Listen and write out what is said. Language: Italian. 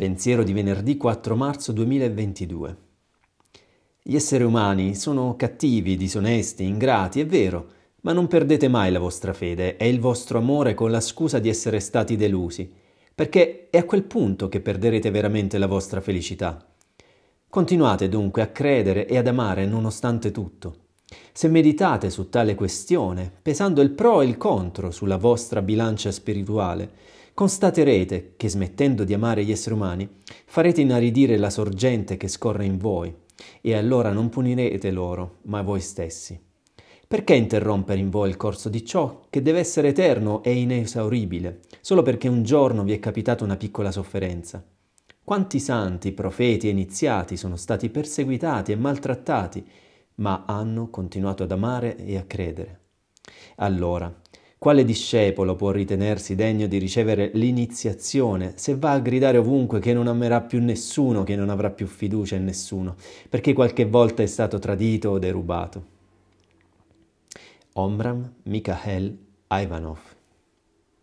Pensiero di venerdì 4 marzo 2022. Gli esseri umani sono cattivi, disonesti, ingrati, è vero, ma non perdete mai la vostra fede e il vostro amore con la scusa di essere stati delusi, perché è a quel punto che perderete veramente la vostra felicità. Continuate dunque a credere e ad amare nonostante tutto. Se meditate su tale questione, pesando il pro e il contro sulla vostra bilancia spirituale, constaterete che smettendo di amare gli esseri umani, farete inaridire la sorgente che scorre in voi, e allora non punirete loro, ma voi stessi. Perché interrompere in voi il corso di ciò che deve essere eterno e inesauribile, solo perché un giorno vi è capitata una piccola sofferenza? Quanti santi, profeti e iniziati sono stati perseguitati e maltrattati, ma hanno continuato ad amare e a credere. Allora, quale discepolo può ritenersi degno di ricevere l'iniziazione se va a gridare ovunque che non amerà più nessuno, che non avrà più fiducia in nessuno, perché qualche volta è stato tradito o derubato? Omram Mikhail Ivanov